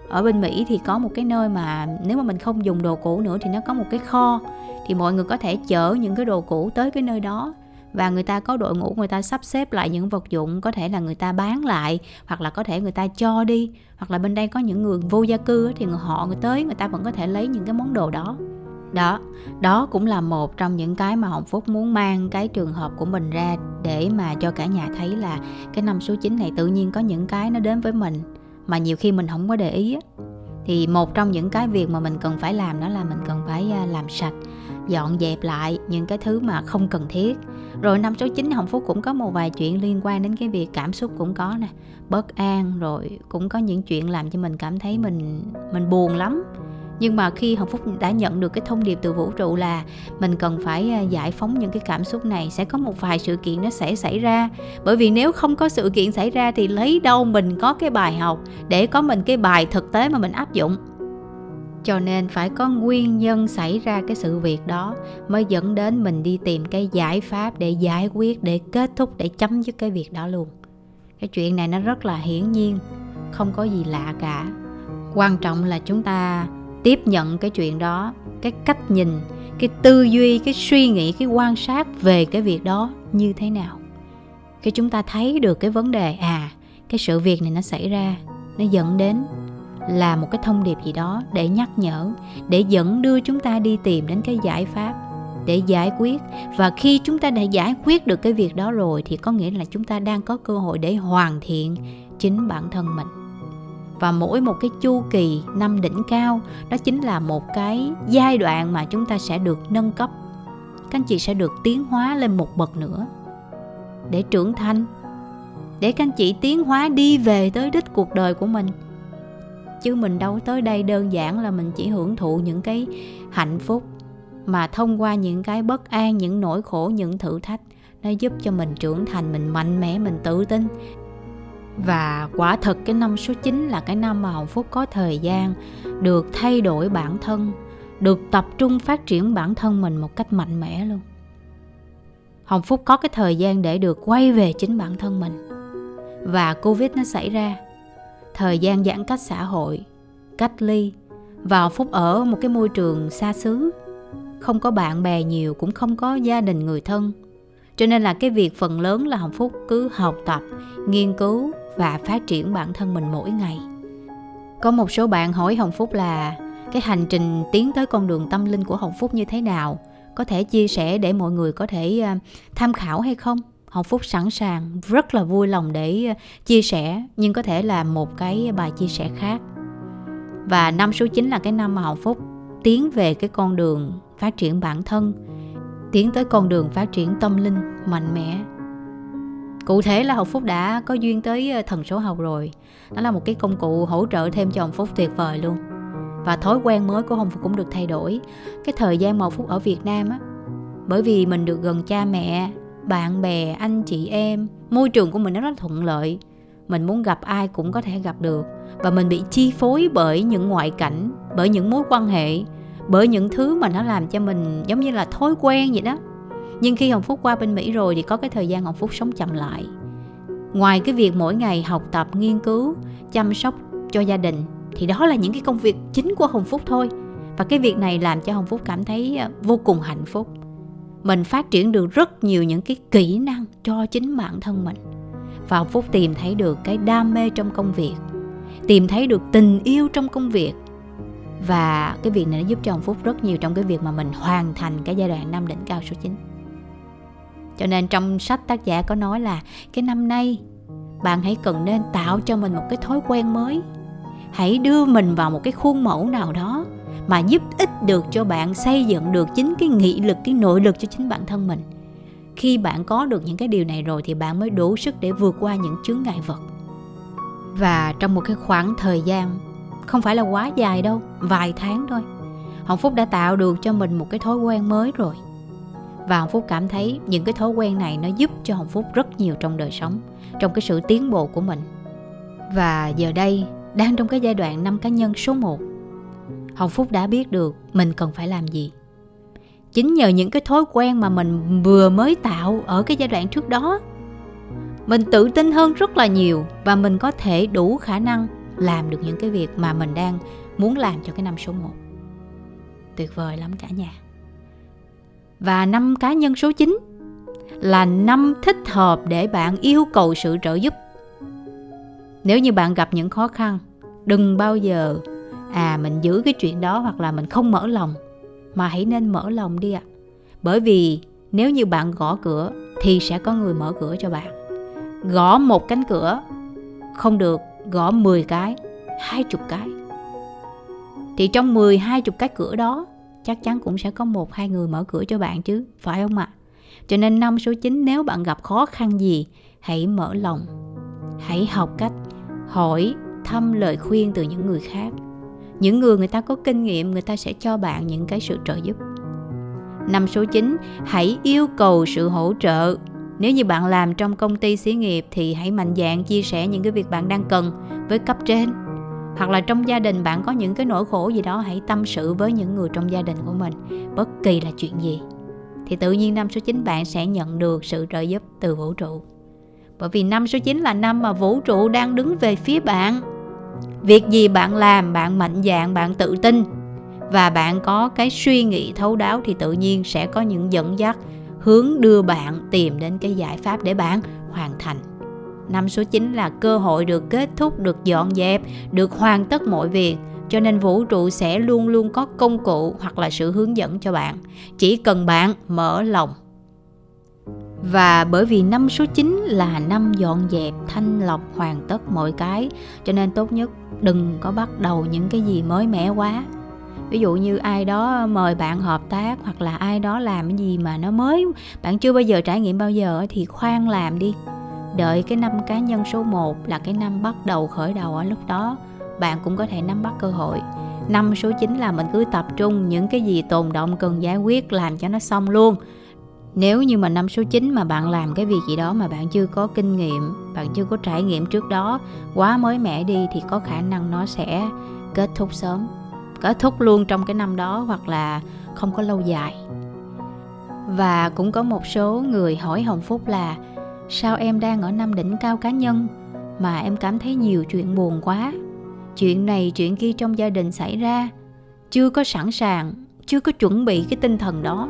Ở bên Mỹ thì có một cái nơi mà nếu mà mình không dùng đồ cũ nữa thì nó có một cái kho. Thì mọi người có thể chở những cái đồ cũ tới cái nơi đó. Và người ta có đội ngũ, người ta sắp xếp lại những vật dụng, có thể là người ta bán lại, hoặc là có thể người ta cho đi. Hoặc là bên đây có những người vô gia cư thì người họ, người tới, người ta vẫn có thể lấy những cái món đồ đó đó đó cũng là một trong những cái mà hồng phúc muốn mang cái trường hợp của mình ra để mà cho cả nhà thấy là cái năm số 9 này tự nhiên có những cái nó đến với mình, mà nhiều khi mình không có để ý thì một trong những cái việc mà mình cần phải làm đó là mình cần phải à, làm sạch, dọn dẹp lại những cái thứ mà không cần thiết. Rồi năm số 9 Hồng Phúc cũng có một vài chuyện liên quan đến cái việc cảm xúc cũng có nè, bất an, rồi cũng có những chuyện làm cho mình cảm thấy mình mình buồn lắm nhưng mà khi hồng phúc đã nhận được cái thông điệp từ vũ trụ là mình cần phải à, giải phóng những cái cảm xúc này, sẽ có một vài sự kiện nó sẽ xảy ra. Bởi vì nếu không có sự kiện xảy ra thì lấy đâu mình có cái bài học để có mình cái bài thực tế mà mình áp dụng? Cho nên phải có nguyên nhân xảy ra cái sự việc đó mới dẫn đến mình đi tìm cái giải pháp để giải quyết, để kết thúc, để chấm dứt cái việc đó luôn. Cái chuyện này nó rất là hiển nhiên, không có gì lạ cả. Quan trọng là chúng ta tiếp nhận cái chuyện đó, cái cách nhìn, cái tư duy, cái suy nghĩ, cái quan sát về cái việc đó như thế nào. Khi chúng ta thấy được cái vấn đề à cái sự việc này nó xảy ra, nó dẫn đến là một cái thông điệp gì đó để nhắc nhở, để dẫn đưa chúng ta đi tìm đến cái giải pháp để giải quyết. Và khi chúng ta đã giải quyết được cái việc đó rồi thì có nghĩa là chúng ta đang có cơ hội để hoàn thiện chính bản thân mình và mỗi một cái chu kỳ năm đỉnh cao, đó chính là một cái giai đoạn mà chúng ta sẽ được nâng cấp. Các anh chị sẽ được tiến hóa lên một bậc nữa. Để trưởng thành, để các anh chị tiến hóa đi về tới đích cuộc đời của mình. Chứ mình đâu tới đây đơn giản là mình chỉ hưởng thụ những cái hạnh phúc, mà thông qua những cái bất an, những nỗi khổ, những thử thách, nó giúp cho mình trưởng thành, mình mạnh mẽ, mình tự tin và quả thật cái năm số 9 là cái năm mà Hồng Phúc có thời gian được thay đổi bản thân, được tập trung phát triển bản thân mình một cách mạnh mẽ luôn. Hồng Phúc có cái thời gian để được quay về chính bản thân mình. Và Covid nó xảy ra, thời gian giãn cách xã hội, cách ly và Hồng Phúc ở một cái môi trường xa xứ, không có bạn bè nhiều, cũng không có gia đình người thân. Cho nên là cái việc phần lớn là Hồng Phúc cứ học tập, nghiên cứu và phát triển bản thân mình mỗi ngày. Có một số bạn hỏi hồng phúc là, cái hành trình tiến tới con đường tâm linh của hồng phúc như thế nào? Có thể chia sẻ để mọi người có thể ờ, tham khảo hay không? Hồng phúc sẵn sàng, rất là vui lòng để ờ, chia sẻ, nhưng có thể là một cái bài chia sẻ khác. Và năm số 9 là cái năm mà Hồng Phúc tiến về cái con đường phát triển bản thân, tiến tới con đường phát triển tâm linh mạnh mẽ cụ thể là hồng phúc đã có duyên tới ờ, thần số học rồi. Nó là một cái công cụ hỗ trợ thêm cho hồng phúc tuyệt vời luôn. Và thói quen mới của hồng phúc cũng được thay đổi. Cái thời gian một phút ở việt nam á, bởi vì mình được gần cha mẹ, bạn bè, anh chị em, môi trường của mình nó rất thuận lợi. Mình muốn gặp ai cũng có thể gặp được. Và mình bị chi phối bởi những ngoại cảnh, bởi những mối quan hệ, bởi những thứ mà nó làm cho mình giống như là thói quen vậy đó nhưng khi hồng phúc qua bên mỹ rồi thì có cái thời gian hồng phúc sống chậm lại. Ngoài cái việc mỗi ngày học tập, nghiên cứu, chăm sóc cho gia đình, thì đó là những cái công việc chính của hồng phúc thôi. Và cái việc này làm cho hồng phúc cảm thấy ờ, vô cùng hạnh phúc. Mình phát triển được rất nhiều những cái kỹ năng cho chính bản thân mình. Và hồng phúc tìm thấy được cái đam mê trong công việc, tìm thấy được tình yêu trong công việc. Và cái việc này nó giúp cho hồng phúc rất nhiều trong cái việc mà mình hoàn thành cái giai đoạn năm đỉnh cao số 9 cho nên trong sách tác giả có nói là cái năm nay, bạn hãy cần nên tạo cho mình một cái thói quen mới. Hãy đưa mình vào một cái khuôn mẫu nào đó mà giúp ích được cho bạn, xây dựng được chính cái nghị lực, cái nội lực cho chính bản thân mình. Khi bạn có được những cái điều này rồi thì bạn mới đủ sức để vượt qua những chướng ngại vật. Và trong một cái khoảng thời gian, không phải là quá dài đâu, vài tháng thôi, hồng phúc đã tạo được cho mình một cái thói quen mới rồi và hồng phúc cảm thấy những cái thói quen này nó giúp cho hồng phúc rất nhiều trong đời sống, trong cái sự tiến bộ của mình. Và giờ đây, đang trong cái giai đoạn năm cá nhân số 1 Hồng Phúc đã biết được mình cần phải làm gì. Chính nhờ những cái thói quen mà mình vừa mới tạo ở cái giai đoạn trước đó, Mình tự tin hơn rất là nhiều Và mình có thể đủ khả năng làm được những cái việc mà mình đang muốn làm cho cái năm số 1 Tuyệt vời lắm cả nhà và năm cá nhân số 9 là năm thích hợp để bạn yêu cầu sự trợ giúp. Nếu như bạn gặp những khó khăn, đừng bao giờ à mình giữ cái chuyện đó hoặc là mình không mở lòng mà hãy nên mở lòng đi ạ. À. Bởi vì nếu như bạn gõ cửa thì sẽ có người mở cửa cho bạn. Gõ một cánh cửa không được, gõ 10 cái, 20 cái. Thì trong 10 20 cái cửa đó chắc chắn cũng sẽ có một hai người mở cửa cho bạn chứ, phải không ạ? Cho nên năm số 9 nếu bạn gặp khó khăn gì, hãy mở lòng. Hãy học cách hỏi, thăm lời khuyên từ những người khác. Những người người ta có kinh nghiệm, người ta sẽ cho bạn những cái sự trợ giúp. Năm số 9, hãy yêu cầu sự hỗ trợ. Nếu như bạn làm trong công ty xí nghiệp thì hãy mạnh dạn chia sẻ những cái việc bạn đang cần với cấp trên hoặc là trong gia đình bạn có những cái nỗi khổ gì đó, hãy tâm sự với những người trong gia đình của mình. Bất kỳ là chuyện gì, thì tự nhiên năm số 9 bạn sẽ nhận được sự trợ giúp từ vũ trụ. Bởi vì năm số 9 là năm mà vũ trụ đang đứng về phía bạn. Việc gì bạn làm, bạn mạnh dạn, bạn tự tin, và bạn có cái suy nghĩ thấu đáo, thì tự nhiên sẽ có những dẫn dắt hướng đưa bạn tìm đến cái giải pháp để bạn hoàn thành. Năm số 9 là cơ hội được kết thúc, được dọn dẹp, được hoàn tất mọi việc. Cho nên vũ trụ sẽ luôn luôn có công cụ hoặc là sự hướng dẫn cho bạn. Chỉ cần bạn mở lòng. Và bởi vì năm số 9 là năm dọn dẹp, thanh lọc hoàn tất mọi cái Cho nên tốt nhất đừng có bắt đầu những cái gì mới mẻ quá ví dụ như ai đó mời bạn hợp tác hoặc là ai đó làm cái gì mà nó mới bạn chưa bao giờ trải nghiệm bao giờ thì khoan làm đi đợi cái năm cá nhân số 1 là cái năm bắt đầu khởi đầu ở lúc đó bạn cũng có thể nắm bắt cơ hội năm số 9 là mình cứ tập trung những cái gì tồn động cần giải quyết làm cho nó xong luôn nếu như mà năm số 9 mà bạn làm cái việc gì đó mà bạn chưa có kinh nghiệm, bạn chưa có trải nghiệm trước đó, quá mới mẻ đi thì có khả năng nó sẽ kết thúc sớm. Kết thúc luôn trong cái năm đó hoặc là không có lâu dài. Và cũng có một số người hỏi Hồng Phúc là sao em đang ở năm đỉnh cao cá nhân mà em cảm thấy nhiều chuyện buồn quá? Chuyện này, chuyện kia trong gia đình xảy ra. Chưa có sẵn sàng, chưa có chuẩn bị cái tinh thần đó.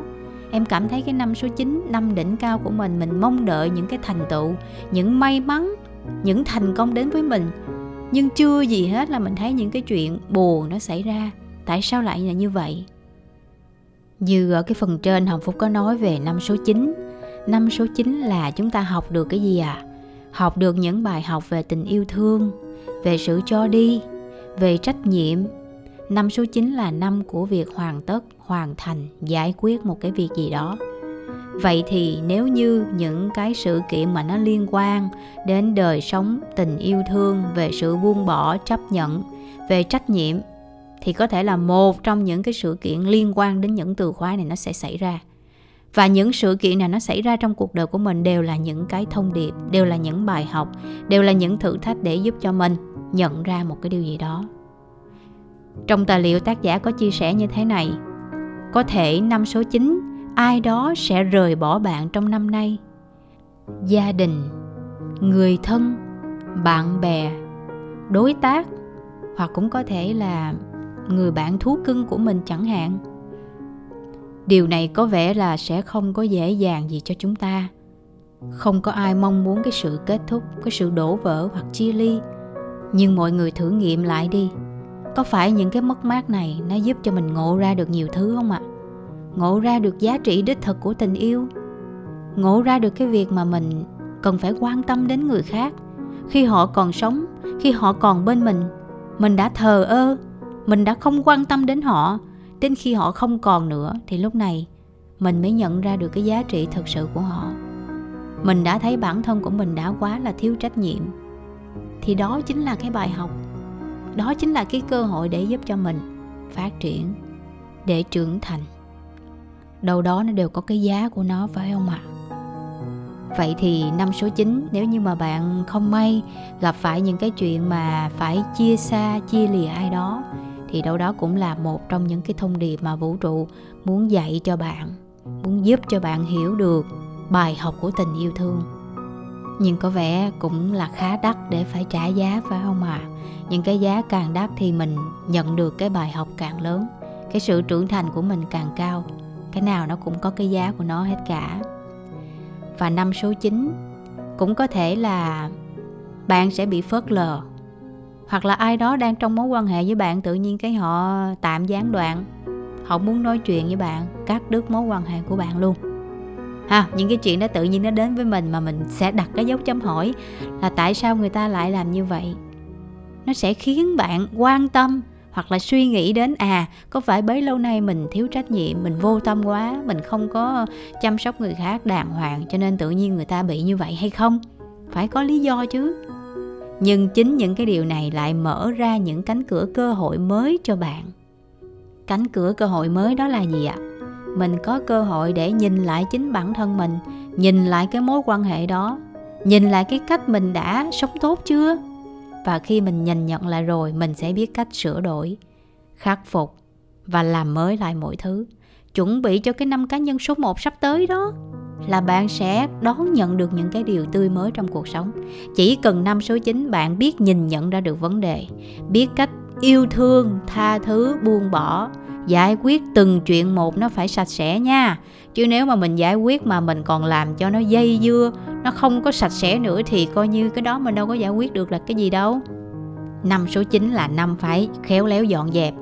Em cảm thấy cái năm số 9 năm đỉnh cao của mình mình mong đợi những cái thành tựu, những may mắn, những thành công đến với mình. Nhưng chưa gì hết là mình thấy những cái chuyện buồn nó xảy ra. Tại sao lại là như vậy? Như ở cái phần trên Hồng Phúc có nói về năm số 9 Năm số 9 là chúng ta học được cái gì à? Học được những bài học về tình yêu thương, về sự cho đi, về trách nhiệm, năm số 9 là năm của việc hoàn tất hoàn thành giải quyết một cái việc gì đó. Vậy thì nếu như những cái sự kiện mà nó liên quan đến đời sống tình yêu thương về sự buông bỏ chấp nhận về trách nhiệm thì có thể là một trong những cái sự kiện liên quan đến những từ khóa này nó sẽ xảy ra và những sự kiện nào nó xảy ra trong cuộc đời của mình đều là những cái thông điệp, đều là những bài học, đều là những thử thách để giúp cho mình nhận ra một cái điều gì đó. Trong tài liệu tác giả có chia sẻ như thế này, có thể năm số 9 ai đó sẽ rời bỏ bạn trong năm nay. Gia đình, người thân, bạn bè, đối tác, hoặc cũng có thể là người bạn thú cưng của mình chẳng hạn điều này có vẻ là sẽ không có dễ dàng gì cho chúng ta. Không có ai mong muốn cái sự kết thúc, cái sự đổ vỡ hoặc chia ly. Nhưng mọi người thử nghiệm lại đi. Có phải những cái mất mát này nó giúp cho mình ngộ ra được nhiều thứ không ạ? Ngộ ra được giá trị đích thực của tình yêu? Ngộ ra được cái việc mà mình cần phải quan tâm đến người khác. Khi họ còn sống, khi họ còn bên mình mình đã thờ ơ, mình đã không quan tâm đến họ đến khi họ không còn nữa thì lúc này mình mới nhận ra được cái giá trị thực sự của họ. Mình đã thấy bản thân của mình đã quá là thiếu trách nhiệm. Thì đó chính là cái bài học. Đó chính là cái cơ hội để giúp cho mình phát triển để trưởng thành. Đâu đó nó đều có cái giá của nó phải không ạ? Vậy thì năm số 9 nếu như mà bạn không may gặp phải những cái chuyện mà phải chia xa, chia lìa ai đó thì đâu đó cũng là một trong những cái thông điệp mà vũ trụ muốn dạy cho bạn, muốn giúp cho bạn hiểu được bài học của tình yêu thương. Nhưng có vẻ cũng là khá đắt để phải trả giá phải không ạ? À? Những cái giá càng đắt thì mình nhận được cái bài học càng lớn, cái sự trưởng thành của mình càng cao. Cái nào nó cũng có cái giá của nó hết cả và năm số 9 cũng có thể là bạn sẽ bị phớt lờ hoặc là ai đó đang trong mối quan hệ với bạn tự nhiên cái họ tạm gián đoạn họ muốn nói chuyện với bạn cắt đứt mối quan hệ của bạn luôn. Ha những cái chuyện đó tự nhiên nó đến với mình mà mình sẽ đặt cái dấu chấm hỏi là tại sao người ta lại làm như vậy? Nó sẽ khiến bạn quan tâm hoặc là suy nghĩ đến à có phải bấy lâu nay mình thiếu trách nhiệm mình vô tâm quá mình không có chăm sóc người khác đàng hoàng cho nên tự nhiên người ta bị như vậy hay không? Phải có lý do chứ nhưng chính những cái điều này lại mở ra những cánh cửa cơ hội mới cho bạn. Cánh cửa cơ hội mới đó là gì ạ? Mình có cơ hội để nhìn lại chính bản thân mình, nhìn lại cái mối quan hệ đó, nhìn lại cái cách mình đã sống tốt chưa? Và khi mình nhìn nhận lại rồi, mình sẽ biết cách sửa đổi, khắc phục và làm mới lại mọi thứ. Chuẩn bị cho cái năm cá nhân số 1 sắp tới đó là bạn sẽ đón nhận được những cái điều tươi mới trong cuộc sống. Chỉ cần năm số 9 bạn biết nhìn nhận ra được vấn đề, biết cách yêu thương, tha thứ, buông bỏ, giải quyết từng chuyện một nó phải sạch sẽ nha. Chứ nếu mà mình giải quyết mà mình còn làm cho nó dây dưa, nó không có sạch sẽ nữa thì coi như cái đó mình đâu có giải quyết được là cái gì đâu năm số 9 là năm phải khéo léo dọn dẹp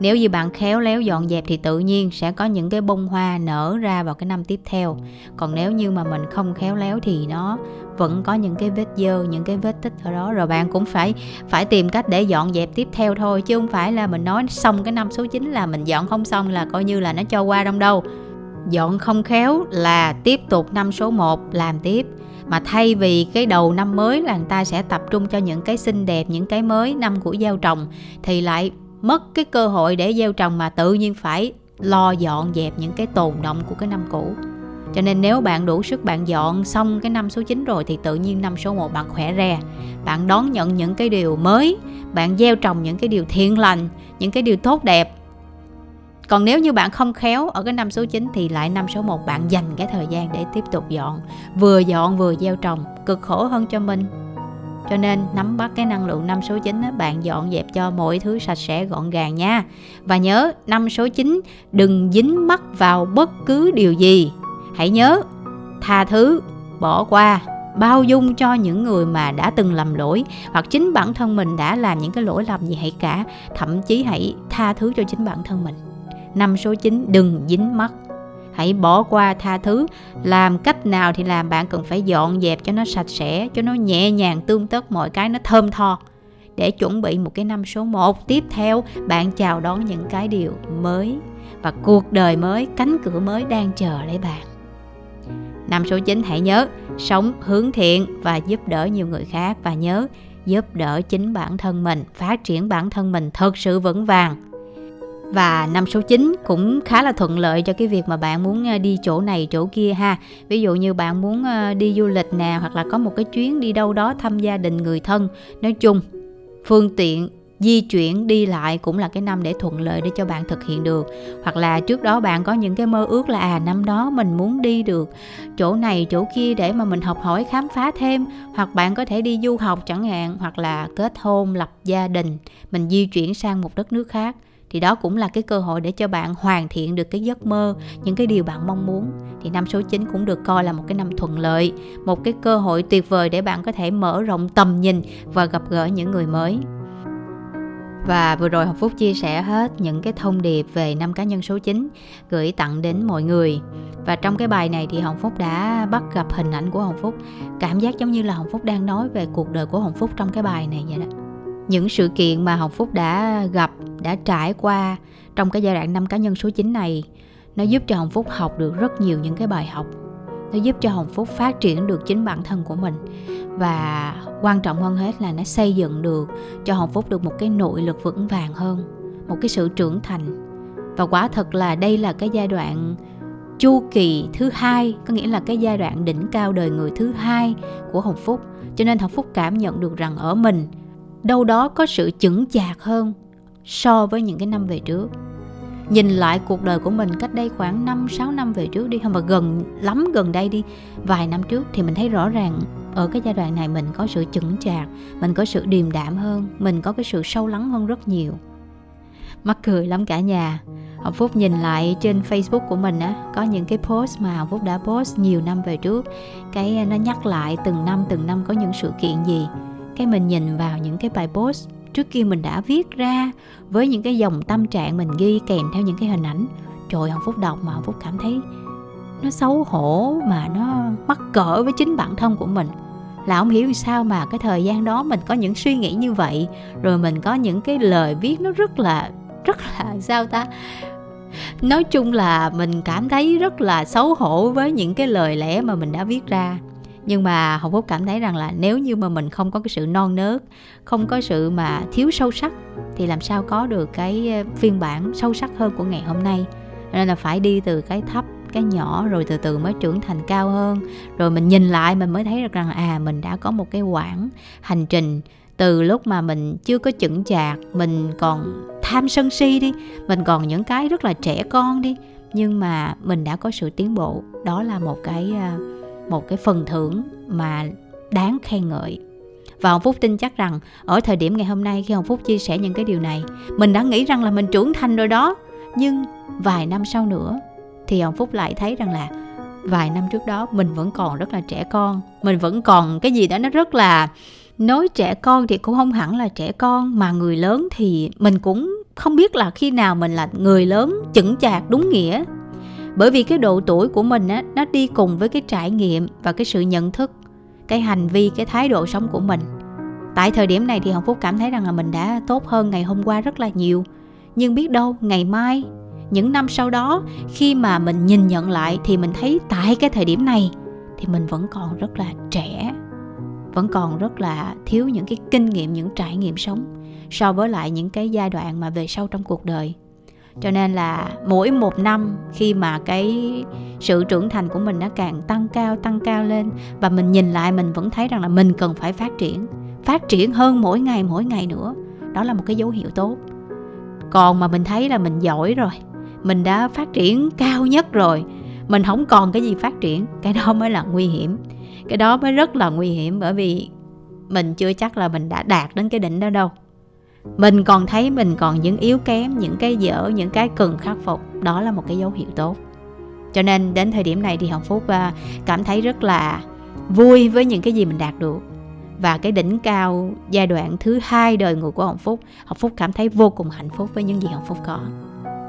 nếu như bạn khéo léo dọn dẹp thì tự nhiên sẽ có những cái bông hoa nở ra vào cái năm tiếp theo. Còn nếu như mà mình không khéo léo thì nó vẫn có những cái vết dơ, những cái vết tích ở đó. Rồi bạn cũng phải phải tìm cách để dọn dẹp tiếp theo thôi, chứ không phải là mình nói xong cái năm số 9 là mình dọn không xong là coi như là nó cho qua trong đâu. Dọn không khéo là tiếp tục năm số 1 làm tiếp. Mà thay vì cái đầu năm mới là người ta sẽ tập trung cho những cái xinh đẹp, những cái mới, năm của gieo trồng, thì lại mất cái cơ hội để gieo trồng mà tự nhiên phải lo dọn dẹp những cái tồn động của cái năm cũ. Cho nên nếu bạn đủ sức bạn dọn xong cái năm số 9 rồi thì tự nhiên năm số 1 bạn khỏe re. Bạn đón nhận những cái điều mới, bạn gieo trồng những cái điều thiện lành, những cái điều tốt đẹp. Còn nếu như bạn không khéo ở cái năm số 9 thì lại năm số 1 bạn dành cái thời gian để tiếp tục dọn vừa dọn vừa gieo trồng cực khổ hơn cho mình cho nên nắm bắt cái năng lượng năm số 9 đó bạn dọn dẹp cho mọi thứ sạch sẽ, gọn gàng nha. Và nhớ, năm số 9 đừng dính mắc vào bất cứ điều gì. Hãy nhớ, tha thứ, bỏ qua, bao dung cho những người mà đã từng lầm lỗi, hoặc chính bản thân mình đã làm những cái lỗi lầm gì hãy cả. Thậm chí hãy tha thứ cho chính bản thân mình. Năm số 9 đừng dính mắt hãy bỏ qua tha thứ. Làm cách nào thì làm, bạn cần phải dọn dẹp cho nó sạch sẽ, cho nó nhẹ nhàng tương tất, mọi cái nó thơm tho. Để chuẩn bị một cái năm số 1 tiếp theo, bạn chào đón những cái điều mới và cuộc đời mới, cánh cửa mới đang chờ lấy bạn. Năm số 9 hãy nhớ, sống hướng thiện và giúp đỡ nhiều người khác. Và nhớ, giúp đỡ chính bản thân mình, phát triển bản thân mình thật sự vững vàng và năm số 9 cũng khá là thuận lợi cho cái việc mà bạn muốn ờ, đi chỗ này chỗ kia ha. Ví dụ như bạn muốn ờ, đi du lịch nè, hoặc là có một cái chuyến đi đâu đó thăm gia đình người thân. Nói chung, phương tiện di chuyển đi lại cũng là cái năm để thuận lợi để cho bạn thực hiện được. Hoặc là trước đó bạn có những cái mơ ước là à năm đó mình muốn đi được chỗ này chỗ kia để mà mình học hỏi khám phá thêm. Hoặc bạn có thể đi du học chẳng hạn, hoặc là kết hôn, lập gia đình, mình di chuyển sang một đất nước khác thì đó cũng là cái cơ hội để cho bạn hoàn thiện được cái giấc mơ, những cái điều bạn mong muốn thì năm số 9 cũng được coi là một cái năm thuận lợi, một cái cơ hội tuyệt vời để bạn có thể mở rộng tầm nhìn và gặp gỡ những người mới và vừa rồi Hồng Phúc chia sẻ hết những cái thông điệp về năm cá nhân số 9 gửi tặng đến mọi người. Và trong cái bài này thì Hồng Phúc đã bắt gặp hình ảnh của Hồng Phúc. Cảm giác giống như là Hồng Phúc đang nói về cuộc đời của Hồng Phúc trong cái bài này vậy đó. Những sự kiện mà Hồng Phúc đã gặp, đã trải qua trong cái giai đoạn năm cá nhân số 9 này nó giúp cho Hồng Phúc học được rất nhiều những cái bài học. Nó giúp cho hồng phúc phát triển được chính bản thân của mình. Và quan trọng hơn hết là nó xây dựng được cho hồng phúc được một cái nội lực vững vàng hơn một cái sự trưởng thành. Và quả thật là đây là cái giai đoạn chu kỳ thứ hai có nghĩa là cái giai đoạn đỉnh cao đời người thứ hai của hồng phúc. Cho nên hồng phúc cảm nhận được rằng ở mình đâu đó có sự chững chạc hơn so với những cái năm về trước. Nhìn lại cuộc đời của mình cách đây khoảng 5 6 năm về trước đi, không, mà gần, lắm gần đây đi, vài năm trước thì mình thấy rõ ràng ở cái giai đoạn này mình có sự chững chạc, mình có sự điềm đạm hơn, mình có cái sự sâu lắng hơn rất nhiều. Mắc cười lắm cả nhà. Hồng Phúc nhìn lại trên Facebook của mình á, có những cái post mà Hồng Phúc đã post nhiều năm về trước. Cái à, nó nhắc lại từng năm từng năm có những sự kiện gì cái mình nhìn vào những cái bài post trước kia mình đã viết ra với những cái dòng tâm trạng mình ghi kèm theo những cái hình ảnh. Trời hồng phúc đọc mà hồng phúc cảm thấy nó xấu hổ mà nó mắc cỡ với chính bản thân của mình. Là không hiểu sao mà cái thời gian đó mình có những suy nghĩ như vậy, rồi mình có những cái lời viết nó rất là rất là sao ta? Nói chung là mình cảm thấy rất là xấu hổ với những cái lời lẽ mà mình đã viết ra nhưng mà hồng phúc cảm thấy rằng là nếu như mà mình không có cái sự non nớt không có sự mà thiếu sâu sắc thì làm sao có được cái ờ, phiên bản sâu sắc hơn của ngày hôm nay? Nên là phải đi từ cái thấp cái nhỏ rồi từ từ mới trưởng thành cao hơn. Rồi mình nhìn lại mình mới thấy được rằng à mình đã có một cái quãng hành trình từ lúc mà mình chưa có chững chạc mình còn tham sân si đi mình còn những cái rất là trẻ con đi nhưng mà mình đã có sự tiến bộ. Đó là một cái uh, một cái phần thưởng mà đáng khen ngợi. Và ông Phúc tin chắc rằng ở thời điểm ngày hôm nay khi ông Phúc chia sẻ những cái điều này, mình đã nghĩ rằng là mình trưởng thành rồi đó. Nhưng vài năm sau nữa thì ông Phúc lại thấy rằng là vài năm trước đó mình vẫn còn rất là trẻ con, mình vẫn còn cái gì đó nó rất là nói trẻ con thì cũng không hẳn là trẻ con, mà người lớn thì mình cũng không biết là khi nào mình là người lớn chững chạc, đúng nghĩa bởi vì cái độ tuổi của mình á, nó đi cùng với cái trải nghiệm và cái sự nhận thức, cái hành vi, cái thái độ sống của mình. Tại thời điểm này thì hồng phúc cảm thấy rằng là mình đã tốt hơn ngày hôm qua rất là nhiều. Nhưng biết đâu, ngày mai, những năm sau đó, khi mà mình nhìn nhận lại thì mình thấy tại cái thời điểm này thì mình vẫn còn rất là trẻ, vẫn còn rất là thiếu những cái kinh nghiệm, những trải nghiệm sống so với lại những cái giai đoạn mà về sau trong cuộc đời cho nên là mỗi một năm khi mà cái sự trưởng thành của mình nó càng tăng cao tăng cao lên và mình nhìn lại, mình vẫn thấy rằng là mình cần phải phát triển phát triển hơn mỗi ngày mỗi ngày nữa. Đó là một cái dấu hiệu tốt. Còn mà mình thấy là mình giỏi rồi, mình đã phát triển cao nhất rồi, mình không còn cái gì phát triển, cái đó mới là nguy hiểm. Cái đó mới rất là nguy hiểm bởi vì mình chưa chắc là mình đã đạt đến cái đỉnh đó đâu mình còn thấy mình còn những yếu kém, những cái dở, những cái cần khắc phục. Đó là một cái dấu hiệu tốt. Cho nên đến thời điểm này thì hồng phúc à, cảm thấy rất là vui với những cái gì mình đạt được. Và cái đỉnh cao giai đoạn thứ hai đời người của hồng phúc hồng phúc cảm thấy vô cùng hạnh phúc với những gì hồng phúc có.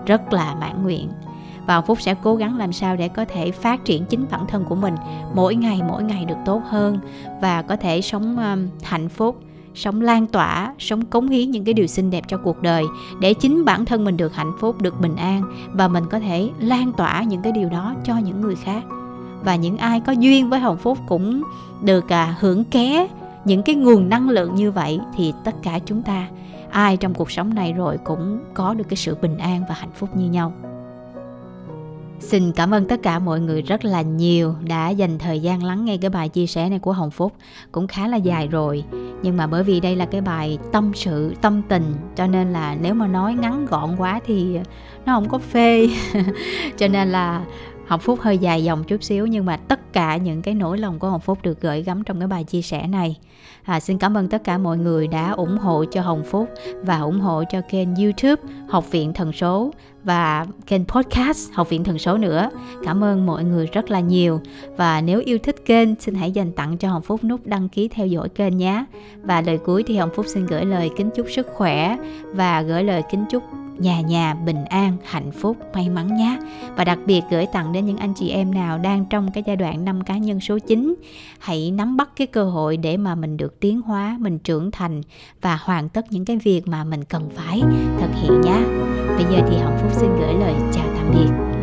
Rất là mãn nguyện. Và hồng phúc sẽ cố gắng làm sao để có thể phát triển chính bản thân của mình mỗi ngày mỗi ngày được tốt hơn và có thể sống à, hạnh phúc sống lan tỏa sống cống hiến những cái điều xinh đẹp cho cuộc đời để chính bản thân mình được hạnh phúc được bình an và mình có thể lan tỏa những cái điều đó cho những người khác. Và những ai có duyên với hồng phúc cũng được à, hưởng ké những cái nguồn năng lượng như vậy thì tất cả chúng ta ai trong cuộc sống này rồi cũng có được cái sự bình an và hạnh phúc như nhau. Xin cảm ơn tất cả mọi người rất là nhiều đã dành thời gian lắng nghe cái bài chia sẻ này của Hồng Phúc. Cũng khá là dài rồi, nhưng mà bởi vì đây là cái bài tâm sự, tâm tình, cho nên là nếu mà nói ngắn gọn quá thì nó không có phê. Cho nên là Hồng Phúc hơi dài dòng chút xíu nhưng mà tất cả những cái nỗi lòng của Hồng Phúc được gửi gắm trong cái bài chia sẻ này. À, xin cảm ơn tất cả mọi người đã ủng hộ cho Hồng Phúc và ủng hộ cho kênh YouTube Học viện Thần số và kênh podcast Học viện Thần số nữa. Cảm ơn mọi người rất là nhiều và nếu yêu thích kênh xin hãy dành tặng cho Hồng Phúc nút đăng ký theo dõi kênh nhé. Và lời cuối thì Hồng Phúc xin gửi lời kính chúc sức khỏe và gửi lời kính chúc nhà nhà bình an, hạnh phúc, may mắn nhé. Và đặc biệt gửi tặng đến những anh chị em nào đang trong cái giai đoạn năm cá nhân số 9. Hãy nắm bắt cái cơ hội để mà mình được tiến hóa, mình trưởng thành và hoàn tất những cái việc mà mình cần phải thực hiện nhé. Bây giờ thì Hồng Phúc xin gửi lời chào tạm biệt.